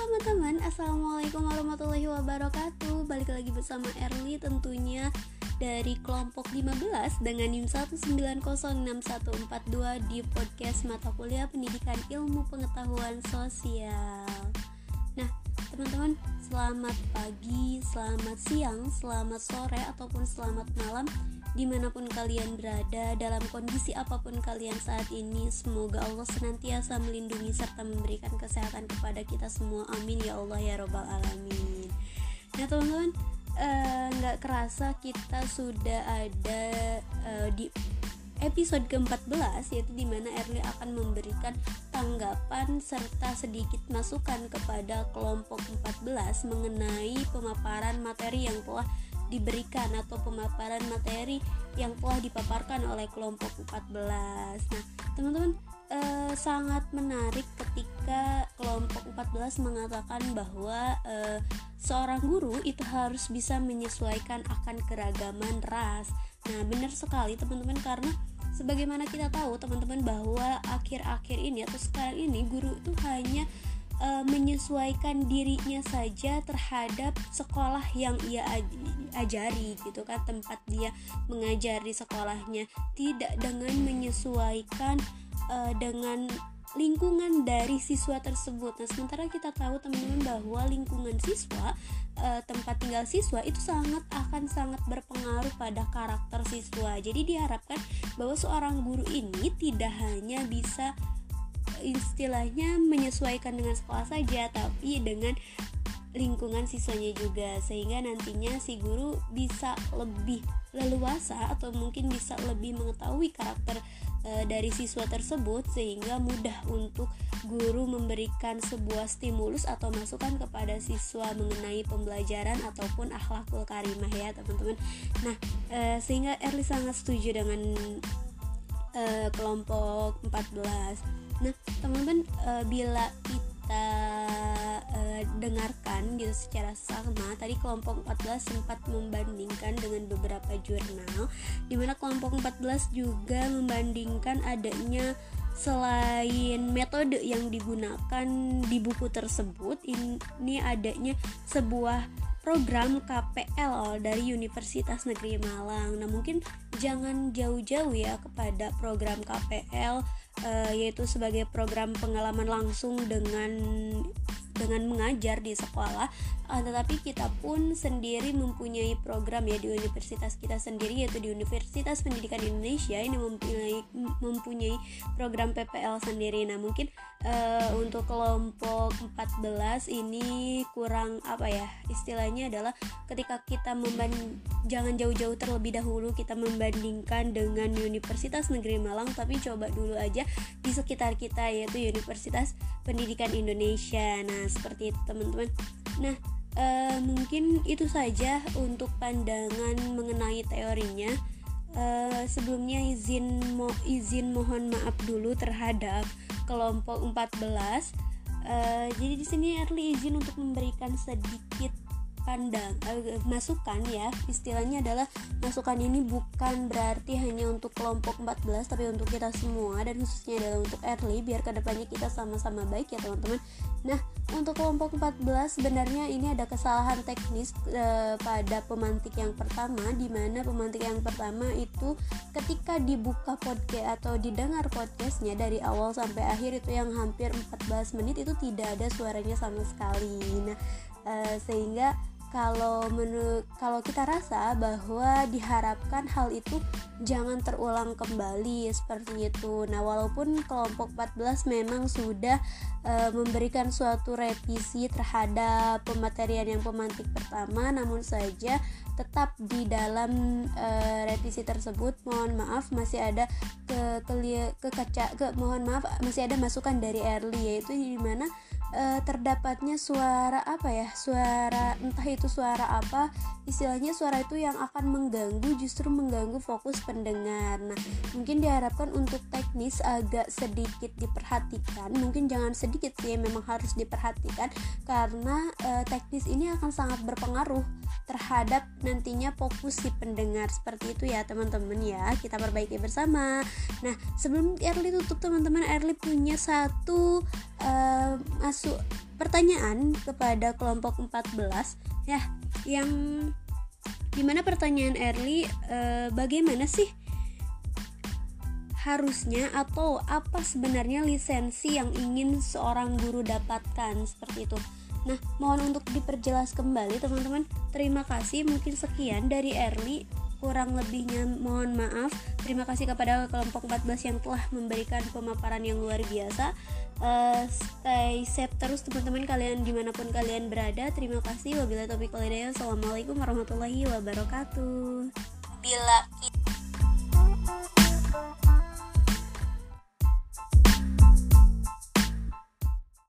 teman-teman, Assalamualaikum warahmatullahi wabarakatuh. Balik lagi bersama Erli tentunya dari kelompok 15 dengan NIM 1906142 di podcast mata kuliah pendidikan ilmu pengetahuan sosial teman-teman. Selamat pagi, selamat siang, selamat sore ataupun selamat malam di mana pun kalian berada dalam kondisi apa pun kalian saat ini semoga Allah senantiasa melindungi serta memberikan kesehatan kepada kita semua. Amin ya Allah ya robbal alamin. Nah teman-teman eh, nggak uh, kerasa kita sudah ada uh, di episode ke-14 yaitu di mana Erli akan memberikan tanggapan serta sedikit masukan kepada kelompok 14 mengenai pemaparan materi yang telah diberikan atau pemaparan materi yang telah dipaparkan oleh kelompok 14. Nah, teman-teman eh, sangat menarik ketika kelompok 14 mengatakan bahwa eh, seorang guru itu harus bisa menyesuaikan akan keragaman ras. Nah, benar sekali teman-teman karena sebagaimana kita tahu teman-teman bahwa akhir-akhir ini atau sekarang ini guru itu hanya uh, menyesuaikan dirinya saja terhadap sekolah yang ia ajari gitu kan tempat dia mengajar di sekolahnya. Tidak dengan menyesuaikan uh, dengan lingkungan dari siswa tersebut. Nah, sementara kita tahu teman-teman bahwa lingkungan siswa, uh, tempat tinggal siswa itu sangat akan sangat berpengaruh pada karakter siswa. Jadi diharapkan bahwa seorang guru ini tidak hanya bisa istilahnya menyesuaikan dengan sekolah saja tapi dengan lingkungan siswanya juga sehingga nantinya si guru bisa lebih leluasa atau mungkin bisa lebih mengetahui karakter e, dari siswa tersebut sehingga mudah untuk guru memberikan sebuah stimulus atau masukan kepada siswa mengenai pembelajaran ataupun akhlakul karimah ya teman-teman. Nah, e, sehingga Erli sangat setuju dengan e, kelompok 14 Nah, teman-teman uh, bila kita dengarkan gitu secara sama, tadi kelompok 14 sempat membandingkan dengan beberapa jurnal di mana kelompok 14 juga membandingkan adanya selain metode yang digunakan di buku tersebut ini adanya sebuah program KPL dari Universitas Negeri Malang. Nah, mungkin jangan jauh-jauh ya kepada program KPL uh, yaitu sebagai program pengalaman langsung dengan dengan mengajar di sekolah uh, tetapi kita pun sendiri mempunyai program ya di universitas kita sendiri yaitu di Universitas Pendidikan Indonesia ini mempunyai mempunyai program PPL sendiri. Nah mungkin uh, untuk kelompok 14 ini kurang apa ya istilahnya adalah ketika kita membanding jangan jauh-jauh terlebih dahulu kita membandingkan dengan Universitas Negeri Malang tapi coba dulu aja di sekitar kita yaitu Universitas Pendidikan Indonesia. Nah seperti itu teman-teman. Nah e, mungkin itu saja untuk pandangan mengenai teorinya. E, sebelumnya izin mo izin mohon maaf dulu terhadap kelompok 14 e, jadi di sini Erli izin untuk memberikan sedikit pandang uh, masukan ya. Istilahnya adalah masukan ini bukan berarti hanya untuk kelompok 14 tapi untuk kita semua. Dan khususnya adalah untuk early biar ke depannya kita sama-sama baik ya teman-teman. Nah untuk kelompok 14 sebenarnya ini ada kesalahan teknis uh, pada pemantik yang pertama di mana pemantik yang pertama itu ketika dibuka podcast atau didengar podcastnya dari awal sampai akhir itu yang hampir 14 menit itu tidak ada suaranya sama sekali. Nah uh, sehingga kalau menurut kalau kita rasa bahwa diharapkan hal itu jangan terulang kembali seperti itu. Nah, walaupun kelompok 14 memang sudah e, memberikan suatu revisi terhadap pematerian yang pemantik pertama, namun saja tetap di dalam e, revisi tersebut mohon maaf masih ada ke ke, ke kaca ke mohon maaf masih ada masukan dari Early yaitu di mana uh, terdapatnya suara apa ya? Suara entah itu suara apa istilahnya suara itu yang akan mengganggu justru mengganggu fokus pendengar. Nah mungkin diharapkan untuk teknis agak sedikit diperhatikan. Mungkin jangan sedikit sih memang harus diperhatikan karena uh, teknis ini akan sangat berpengaruh terhadap nantinya fokus si pendengar. Seperti itu ya teman-teman ya. Kita perbaiki bersama. Nah sebelum Erli tutup teman-teman Erli punya satu uh, masuk pertanyaan kepada kelompok 14 ya yang di mana pertanyaan Erli e, bagaimana sih harusnya atau apa sebenarnya lisensi yang ingin seorang guru dapatkan seperti itu Nah, mohon untuk diperjelas kembali teman-teman. Terima kasih. Mungkin sekian dari Erli. Kurang lebihnya mohon maaf. Terima kasih kepada kelompok 14 yang telah memberikan pemaparan yang luar biasa. Uh, stay safe terus teman-teman kalian di mana pun kalian berada. Terima kasih. Wabillahi taufiq walhidayah. Assalamualaikum warahmatullahi wabarakatuh. Bila